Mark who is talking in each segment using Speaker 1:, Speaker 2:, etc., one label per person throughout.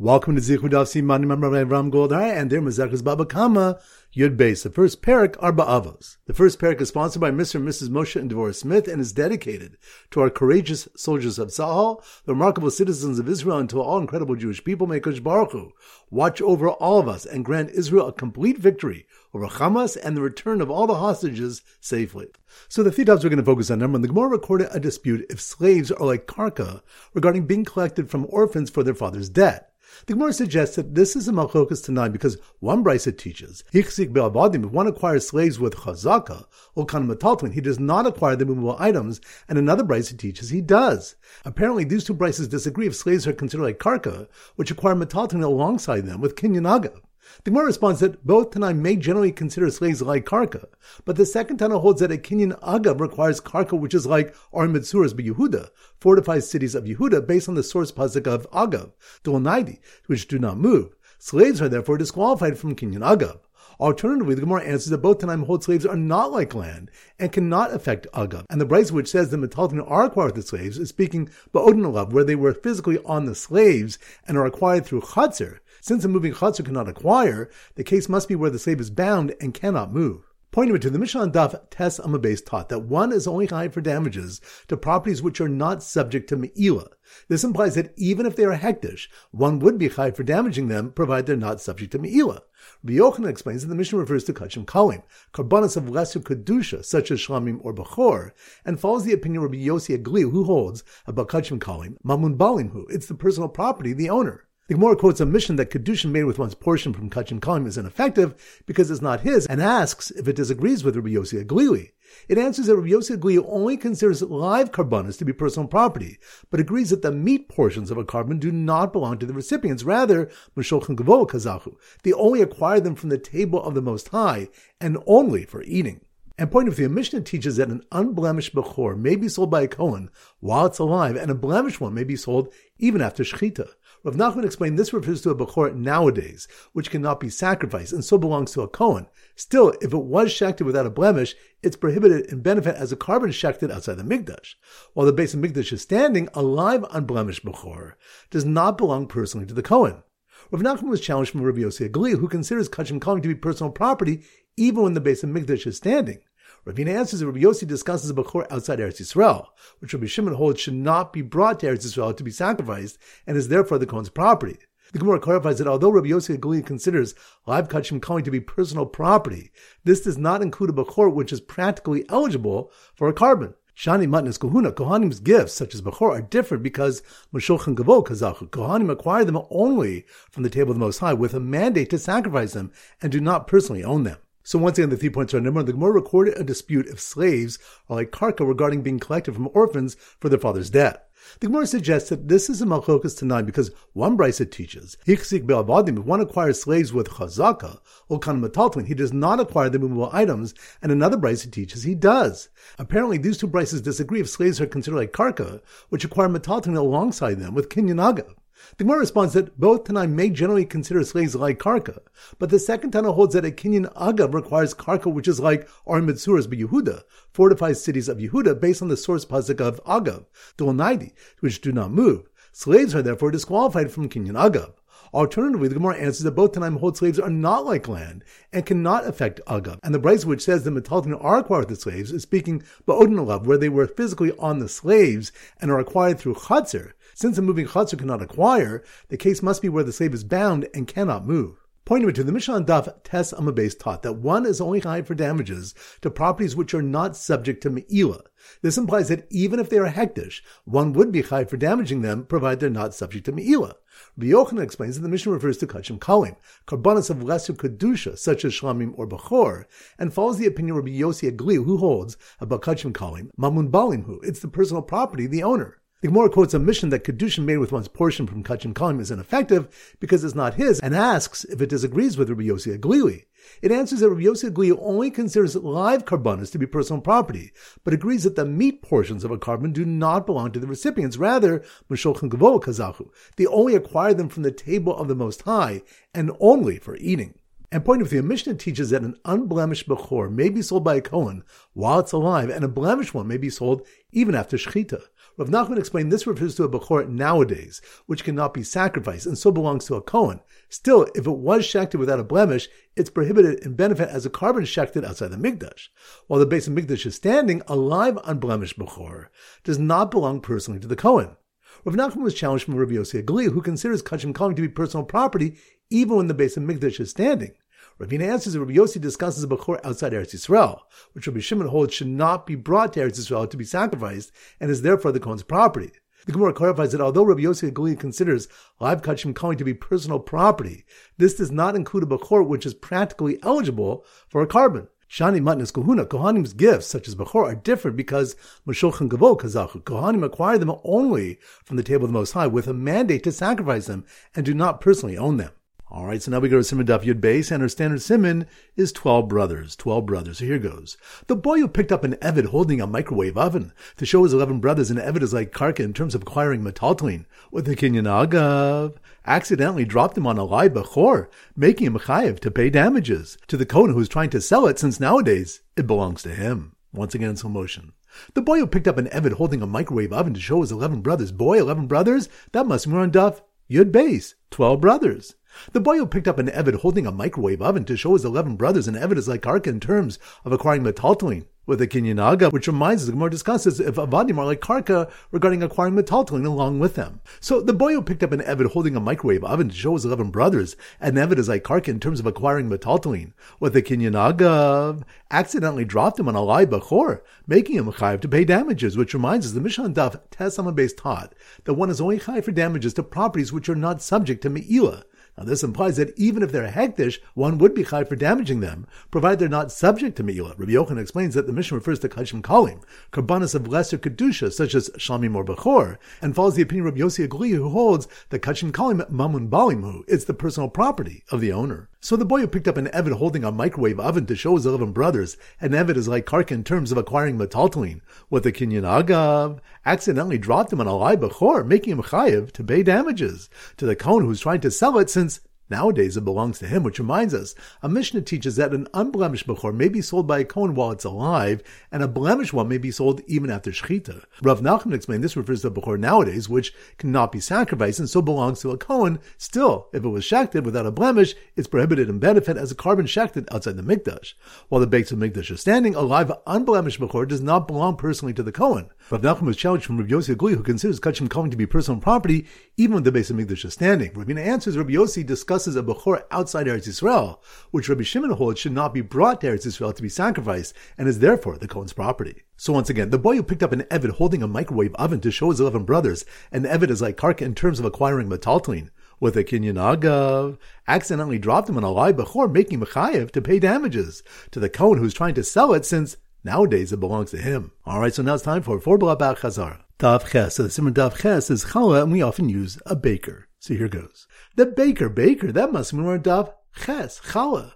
Speaker 1: Welcome to Zichru Daf Siman Ram Goldhar and their Mazakis Baba Kama Yud Beis. The first parak are Avos. The first parak is sponsored by Mr. and Mrs. Moshe and Devorah Smith and is dedicated to our courageous soldiers of Tzahal, the remarkable citizens of Israel, and to all incredible Jewish people. May Kosh Baruch Hu watch over all of us and grant Israel a complete victory over Hamas and the return of all the hostages safely. So the three we're going to focus on. Number one, the Gemara recorded a dispute if slaves are like karka regarding being collected from orphans for their father's debt. The Gemara suggests that this is a malchokas tonight because one brisa teaches hichzik be'abadim. If one acquires slaves with chazaka or kan he does not acquire the movable items, and another brisa teaches he does. Apparently, these two brises disagree if slaves are considered like karka, which acquire metalton alongside them with kinyan the Gemara responds that both Tanai may generally consider slaves like karka, but the second Tana holds that a Kinyan Agav requires karka, which is like Ar Mitzuras Yehuda, fortified cities of Yehuda, based on the source pasuk of Agav, Dulnaidi, which do not move. Slaves are therefore disqualified from Kinyan Agav. Alternatively, the Gemara answers that both Tanaim hold slaves are not like land and cannot affect Agav. And the Brisa which says the Metalton are acquired with the slaves is speaking Ba'odin where they were physically on the slaves and are acquired through Chatzir, since a moving chatzar cannot acquire, the case must be where the slave is bound and cannot move. Pointing to the Mishnah Daf Tes Amabase taught that one is only high for damages to properties which are not subject to Me'ila. This implies that even if they are hektish, one would be high for damaging them, provided they're not subject to Me'ila. Yochanan explains that the Mishnah refers to Kodshim Kalim, karbanas of lesser kedusha, such as Shlamim or Bechor, and follows the opinion of Rabbi Yossi Agli, who holds about Kodshim Kalim, Mamun Balim, who it's the personal property the owner. The Gemara quotes a Mishnah that Kedushin made with one's portion from Kodshim Kalim is ineffective because it's not his and asks if it disagrees with Rabbi Yossi HaGlili. It answers that Rabbi Yossi HaGlili only considers live korbanos to be personal property, but agrees that the meat portions of a korban do not belong to the recipients. Rather, Meshochan Gavo Kazahu, they only acquire them from the table of the Most High and only for eating. And point of view, Mishnah teaches that an unblemished Bechor may be sold by a Kohen while it's alive, and a blemished one may be sold even after Shechita. Rav Nachman explained this refers to a Bechor nowadays, which cannot be sacrificed and so belongs to a Kohen. Still, if it was shechted without a blemish, it's prohibited in benefit as a korban shechted outside the Mikdash. While the base of Mikdash is standing, a live unblemished Bechor does not belong personally to the Kohen. Rav Nachman was challenged from Rabbi Yossi Agli, who considers Kachim Kohen to be personal property even when the base of Mikdash is standing. Ravina answers that Rabbi Yossi discusses a Bechor outside Eretz Yisrael, which Rabbi Shimon holds should not be brought to Eretz Yisrael to be sacrificed and is therefore the Kohen's property. The Gemara clarifies that although Rabbi Yossi Galil considers live kachim calling to be personal property, this does not include a Bechor which is practically eligible for a korban. Shani Matnas Kohuna, Kohanim's gifts, such as Bechor, are different because Mashochan Gavo Kazachu, Kohanim acquire them only from the table of the Most High with a mandate to sacrifice them and do not personally own them. So once again, the three points are number one. The Gemara recorded a dispute if slaves are like karka regarding being collected from orphans for their father's death. The Gemara suggests that this is a malchokas tonight because one brisa teaches hichzik be'avadim. If one acquires slaves with chazaka or kan metalton, he does not acquire the movable items, and another brisa teaches he does. Apparently, these two brises disagree if slaves are considered like karka, which acquire metalton alongside them with kinyanaga. The Gemara responds that both Tanai may generally consider slaves like karka, but the second Tana holds that a Kinyan Agav requires karka, which is like Ar Mitzuras Yehuda, fortified cities of Yehuda, based on the source pasuk of Agav, Dulnaidi, which do not move. Slaves are therefore disqualified from Kinyan Agav. Alternatively, the Gemara answers that both Tanaim hold slaves are not like land and cannot affect Agav. And the Brisa which says the Metalton are acquired with slaves is speaking Ba'odin where they were physically on the slaves and are acquired through Chatzir, since a moving chatzar cannot acquire, the case must be where the slave is bound and cannot move. Pointing to the Mishnah Daf Tes Amabase taught that one is only high for damages to properties which are not subject to Me'ila. This implies that even if they are hektish, one would be high for damaging them, provided they're not subject to Me'ila. Rabbi explains that the Mishnah refers to Kodshim Kalim, karbanas of lesser kedusha, such as Shlamim or Bechor, and follows the opinion of Rabbi Yossi Agli, who holds about Kodshim Kalim, Mamun Balimhu, it's the personal property the owner. The Gemara quotes a Mishnah that Kedushin made with one's portion from Kodshim Kalim is ineffective because it's not his and asks if it disagrees with Rabbi Yossi HaGlili. It answers that Rabbi Yossi HaGlili only considers live korbanos to be personal property, but agrees that the meat portions of a korban do not belong to the recipients. Rather, Meshochan Gavo Kazahu, they only acquire them from the table of the Most High and only for eating. And point of view, Mishnah teaches that an unblemished Bechor may be sold by a Kohen while it's alive, and a blemished one may be sold even after Shechita. Rav Nachman explained this refers to a Bechor nowadays, which cannot be sacrificed and so belongs to a Kohen. Still, if it was shechted without a blemish, it's prohibited in benefit as a korban shechted outside the Mikdash. While the base of Mikdash is standing, a live unblemished Bechor does not belong personally to the Kohen. Rav Nachman was challenged from Rabbi Yossi HaGlili, who considers Kachim Kohen to be personal property even when the base of Mikdash is standing. Ravina answers that Rabbi Yossi discusses a Bechor outside Eretz Yisrael, which Rabbi Shimon holds should not be brought to Eretz Yisrael to be sacrificed and is therefore the Kohen's property. The Gemara clarifies that although Rabbi Yossi HaGlili considers live kachim kohen to be personal property, this does not include a Bechor which is practically eligible for a korban. Shani matnas kohuna, Kohanim's gifts, such as Bechor, are different because Mashulchan Gavo Kazachu, Kohanim acquire them only from the table of the Most High with a mandate to sacrifice them and do not personally own them. All right, so now we go to Simon Daf Yud Beis, and our standard Simon is 12 brothers. 12 brothers. So here goes. The boy who picked up an Evid holding a microwave oven to show his 11 brothers an Evid is like Karka in terms of acquiring metaltlin with the Kinyan Agav, accidentally dropped him on a live Bechor, making him chayiv to pay damages to the Kohen who's trying to sell it since nowadays it belongs to him. Once again in slow motion. The boy who picked up an Evid holding a microwave oven to show his 11 brothers. Boy, 11 brothers? That must be on Daf Yud Beis. 12 brothers. The boy who picked up an Evid holding a microwave oven to show his eleven brothers an Evid is like Arka in terms of acquiring metaltlin with a Kinyanaga, which reminds us, the Gemara discusses if Avadim are like Karka regarding acquiring metaltlin along with them. So the boy who picked up an Evid holding a microwave oven to show his eleven brothers an Evid is like Karka in terms of acquiring metaltlin with a Kinyanaga accidentally dropped him on a live Bechor, making him chayiv to pay damages, which reminds us the Mishnah Daf Tesama base taught that one is only chayiv for damages to properties which are not subject to Me'ilah. Now, this implies that even if they're hektish, one would be chai for damaging them, provided they're not subject to me'ilah. Rabbi Yochanan explains that the Mishnah refers to kodshim kalim, karbanas of lesser kedusha, such as shlamim or bechor, and follows the opinion of Rabbi Yossi Agli, who holds that kodshim kalim mamun balimu, it's the personal property of the owner. So the boy who picked up an Evid holding a microwave oven to show his eleven brothers, an Evid is like Karka in terms of acquiring metaltlin, with a Kinyan Agav, accidentally dropped him on a live Bechor, making him chayiv to pay damages to the Kohen who's trying to sell it since Nowadays it belongs to him, which reminds us, a Mishnah teaches that an unblemished Bechor may be sold by a Kohen while it's alive, and a blemished one may be sold even after Shechita. Rav Nachman explained this refers to Bechor nowadays, which cannot be sacrificed and so belongs to a Kohen. Still, if it was shechted without a blemish, it's prohibited in benefit as a korban shechted outside the Mikdash. While the bakes of Mikdash are standing, a live unblemished Bechor does not belong personally to the Kohen. Rav Nachman was challenged from Rav Yossi Agli, who considers Kachim Kohen to be personal property, even when the base of Mikdash is standing. Ravina answers, Rabbi Yossi discusses a Bechor outside Eretz Yisrael, which Rabbi Shimon holds should not be brought to Eretz Yisrael to be sacrificed, and is therefore the Kohen's property. So once again, the boy who picked up an Evid holding a microwave oven to show his eleven brothers, and Evid is like Karka in terms of acquiring metaltlin, with a kinyan agav, accidentally dropped him on a live Bechor, making Mechayev to pay damages to the Kohen who's trying to sell it since Nowadays, it belongs to him. All right, so now it's time for four Blabach Chazara. Dav Ches. So the Simon Dav Ches is challah, and we often use a baker. So here goes. The baker, baker, that must mean we're Ches, Chala.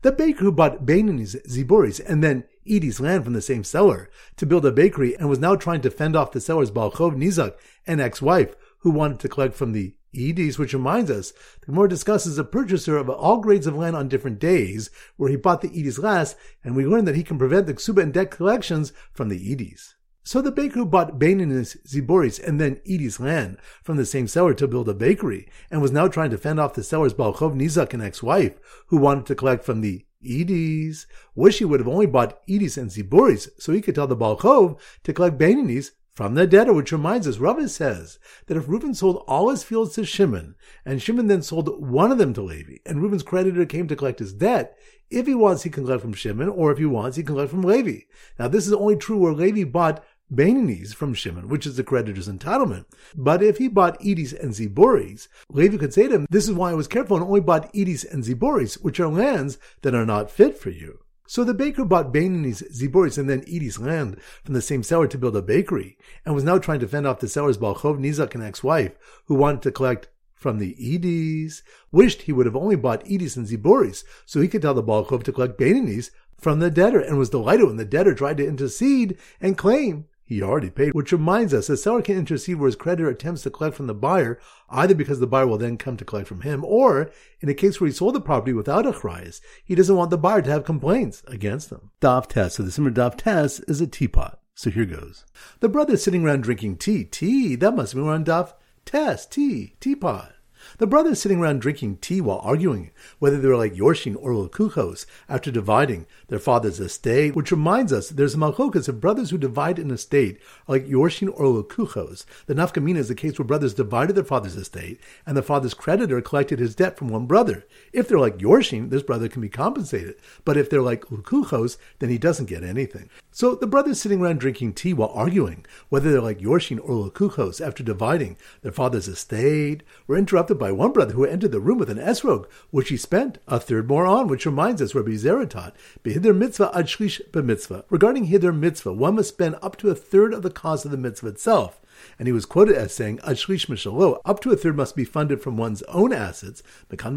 Speaker 1: The baker who bought Benini's Ziboris and then Edie's land from the same seller to build a bakery and was now trying to fend off the seller's Balchov Nizak and ex-wife who wanted to collect from the Edis, which reminds us, the Gemara discusses a purchaser of all grades of land on different days, where he bought the Edis last, and we learned that he can prevent the Ksuba and debt collections from the Edis. So the baker who bought Bainin's Ziboris and then Edie's land from the same seller to build a bakery, and was now trying to fend off the seller's Balchov Nizak and ex-wife, who wanted to collect from the Edis, wish he would have only bought Edis and Ziboris, so he could tell the Balchov to collect Baininis from the debtor, which reminds us, Rava says that if Reuben sold all his fields to Shimon, and Shimon then sold one of them to Levi, and Reuben's creditor came to collect his debt, if he wants, he can collect from Shimon, or if he wants, he can collect from Levi. Now, this is only true where Levi bought Baininis from Shimon, which is the creditor's entitlement. But if he bought Edis and Ziboris, Levi could say to him, this is why I was careful and only bought Edis and Ziboris, which are lands that are not fit for you. So the baker bought Bainini's Ziboris and then Edie's land from the same seller to build a bakery, and was now trying to fend off the seller's Balchov Nizak and ex-wife, who wanted to collect from the Edis, wished he would have only bought Edis and Ziboris, so he could tell the Balchov to collect Bainini's from the debtor, and was delighted when the debtor tried to intercede and claim he already paid, which reminds us a seller can intercede where his creditor attempts to collect from the buyer, either because the buyer will then come to collect from him, or in a case where he sold the property without a chrys, he doesn't want the buyer to have complaints against him. Dav test. So the simmer dav test is a teapot. So here goes. The brothers sitting around drinking tea. Tea, that must be around Daf. Test, tea, teapot. The brothers sitting around drinking tea while arguing whether they were like Yorshin or Lukuchos after dividing their father's estate, which reminds us there's a malchokas of brothers who divide an estate are like Yorshin or Lukuchos. The nafkamina is the case where brothers divided their father's estate and the father's creditor collected his debt from one brother. If they're like Yorshin, this brother can be compensated, but if they're like Lukuchos, then he doesn't get anything. So the brothers sitting around drinking tea while arguing whether they're like Yorshin or Lukuchos after dividing their father's estate were interrupted by one brother who entered the room with an esrog, which he spent a third more on, which reminds us Rabbi Zera taught, Behider mitzvah ad shlish b'mitzvah. Regarding hider mitzvah, one must spend up to a third of the cost of the mitzvah itself. And he was quoted as saying, Ad shlish mishalo, up to a third must be funded from one's own assets. From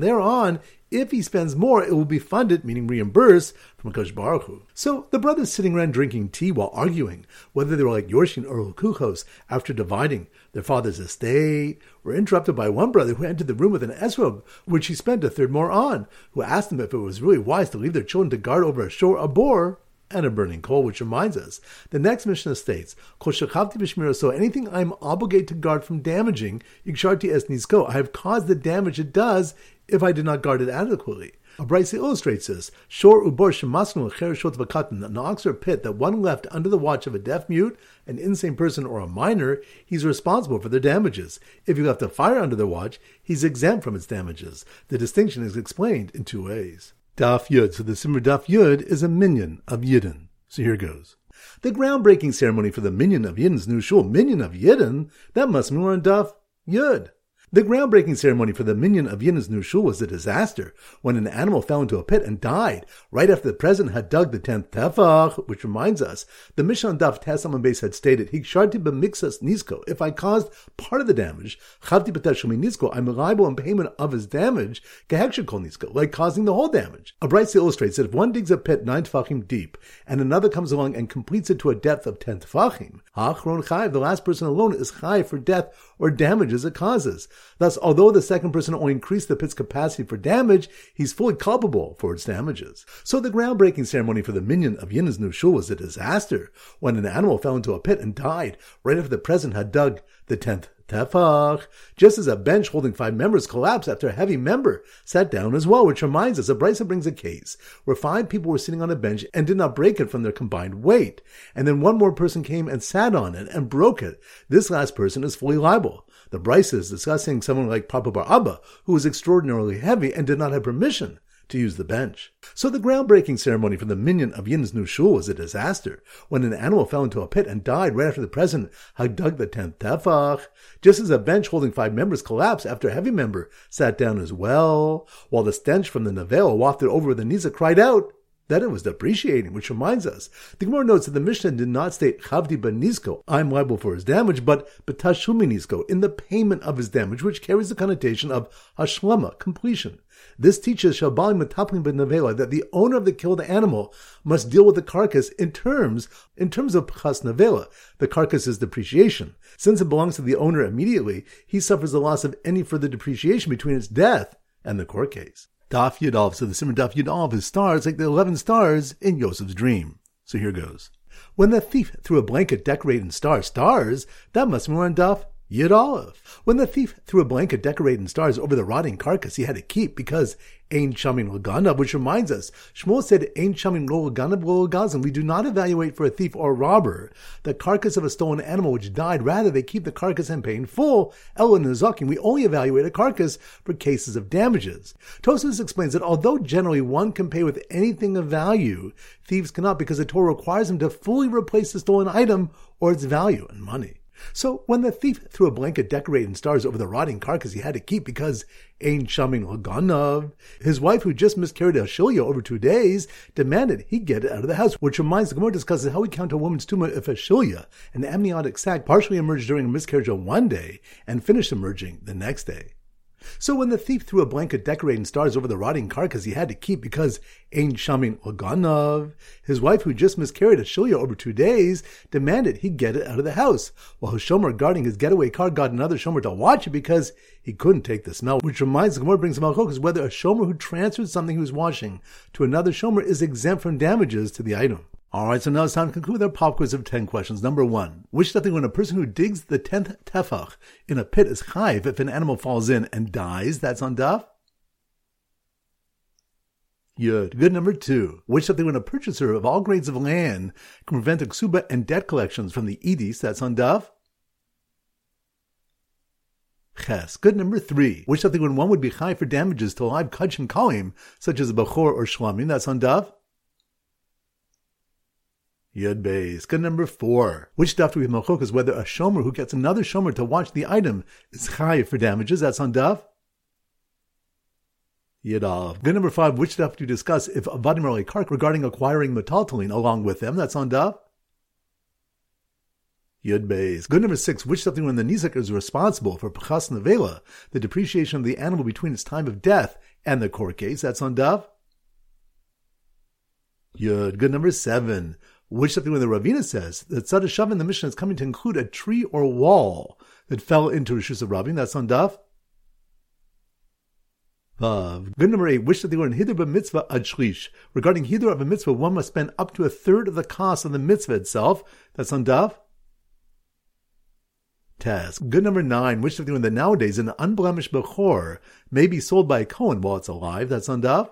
Speaker 1: there on, if he spends more, it will be funded, meaning reimbursed, from Kosh Baruch Hu. So the brothers sitting around drinking tea while arguing whether they were like Yorshin or Lukuchos after dividing their father's estate were interrupted by one brother who entered the room with an esrog, which he spent a third more on, who asked them if it was really wise to leave their children to guard over a shore, a boar, and a burning coal, which reminds us. The next Mishnah states, So anything I'm obligated to guard from damaging, Yiksharti es I have caused the damage it does if I did not guard it adequately. A Abraisa illustrates this. Shor ubor shemasnu shot v'katan, an ox or pit that one left under the watch of a deaf mute, an insane person, or a minor, he's responsible for their damages. If you left a fire under the watch, he's exempt from its damages. The distinction is explained in two ways. Daf Yud. So the Simmer Daf Yud is a minyan of Yidden. So here goes. The groundbreaking ceremony for the minyan of Yidden's new shul, minyan of Yidden, that must be on Daf Yud. The groundbreaking ceremony for the minyan of Yidden's new shul was a disaster when an animal fell into a pit and died right after the president had dug the tenth tefach, which reminds us the Mishnah Daf Tesam base had stated, "Hiksharti b'mixas nisko." If I caused part of the damage, chavti b'tashumi nisko, I'm liable in payment of his damage, kol nisko, like causing the whole damage. A bright illustrates that if one digs a pit nine tefachim deep and another comes along and completes it to a depth of ten tefachim, hachron chayiv, the last person alone is chayiv for death or damages it causes. Thus, although the second person only increased the pit's capacity for damage, he's fully culpable for its damages. So the groundbreaking ceremony for the minyan of Yinna's new shul was a disaster when an animal fell into a pit and died right after the president had dug the tenth tefach. Just as a bench holding five members collapsed after a heavy member sat down as well, which reminds us, Abraisa brings a case where five people were sitting on a bench and did not break it from their combined weight. And then one more person came and sat on it and broke it. This last person is fully liable. The Braisa is discussing someone like Papa Bar Abba, who was extraordinarily heavy and did not have permission to use the bench. So the groundbreaking ceremony for the minyan of Yin's new shul was a disaster when an animal fell into a pit and died right after the president had dug the tenth tefach, just as a bench holding five members collapsed after a heavy member sat down as well, while the stench from the navel wafted over the Nisa cried out, that it was depreciating, which reminds us. The Gemara notes that the Mishnah did not state Chavdi Benizko, I'm liable for his damage, but Betashumi in the payment of his damage, which carries the connotation of Hashlama, completion. This teaches Shabali Ben Nevela that the owner of the killed animal must deal with the carcass in terms in terms of Pchas Nevela. The carcass's depreciation. Since it belongs to the owner immediately, he suffers the loss of any further depreciation between its death and the court case. Daf Yudalv. So the Simmer Daf Yudalv is stars like the 11 stars in Yosef's dream. So here goes. When the thief threw a blanket decorated in stars, stars, that must be on Daf Aleph. When the thief threw a blanket decorated in stars over the rotting carcass he had to keep because Ein Shamin Laganav, which reminds us, Shmuel said Ein Shamin Laganav Lagazim. We do not evaluate for a thief or a robber the carcass of a stolen animal which died. Rather, they keep the carcass and pay in full. Ella Nazakim. We only evaluate a carcass for cases of damages. Tosfos explains that although generally one can pay with anything of value, thieves cannot because the Torah requires them to fully replace the stolen item or its value in money. So when the thief threw a blanket decorated in stars over the rotting carcass he had to keep because Ein Shamin Laganav, his wife who just miscarried a over two days, demanded he get it out of the house, which reminds the Gemara discusses how we count a woman's tumah if a an amniotic sac, partially emerged during a miscarriage on one day and finished emerging the next day. So when the thief threw a blanket decorating stars over the rotting carcass he had to keep because Ein Shamin Oganov, his wife who just miscarried a Shilya over two days, demanded he get it out of the house, while his shomer guarding his getaway car got another shomer to watch it because he couldn't take the smell, which reminds the Gemara brings is whether a shomer who transferred something he was washing to another shomer is exempt from damages to the item. All right, so now it's time to conclude our pop quiz of 10 questions. Number one, which does when a person who digs the 10th tefach in a pit is chayv if an animal falls in and dies? That's on daf. Yud. Good number two. Which does when a purchaser of all grades of land can prevent a ksuba and debt collections from the edis? That's on daf. Ches. Good number three. Which something when one would be high for damages to live kodshim kalim, such as a bachor or shlamim, that's on daf. Yud Beis. Good number four. Which daf do we have machok is whether a shomer who gets another shomer to watch the item is high for damages, that's on daf. Yadav. Good number five. Which daf do you discuss if avadim kark regarding acquiring metaltalin along with them, that's on daf. Yud Beis. Good number six, which something when the Nizak is responsible for Pachas Nevela, the depreciation of the animal between its time of death and the court case. That's on Dav. Yud. Good number seven, which something when the Ravina says that Tzadashav in the Mishnah is coming to include a tree or wall that fell into Rishus of Rabin. That's on Dav. Vav. Good number eight, which that they were in Hidr mitzvah ad shlish. Regarding Hidr of a mitzvah, one must spend up to a third of the cost of the mitzvah itself. That's on Dav task. Good number nine, which of the one that nowadays an unblemished Bechor may be sold by a Cohen while it's alive. That's on Dav.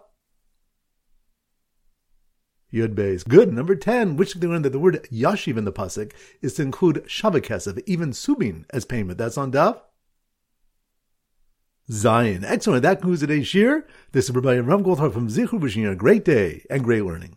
Speaker 1: Yud Beis. Good. Number 10, which they learn that the word Yashiv in the Pasuk is to include Shavakesef, even Subin, as payment. That's on Dav. Zion. Excellent. That concludes today's shir. This is Rabbi Ram Goldhar from Zichru wishing you a great day and great learning.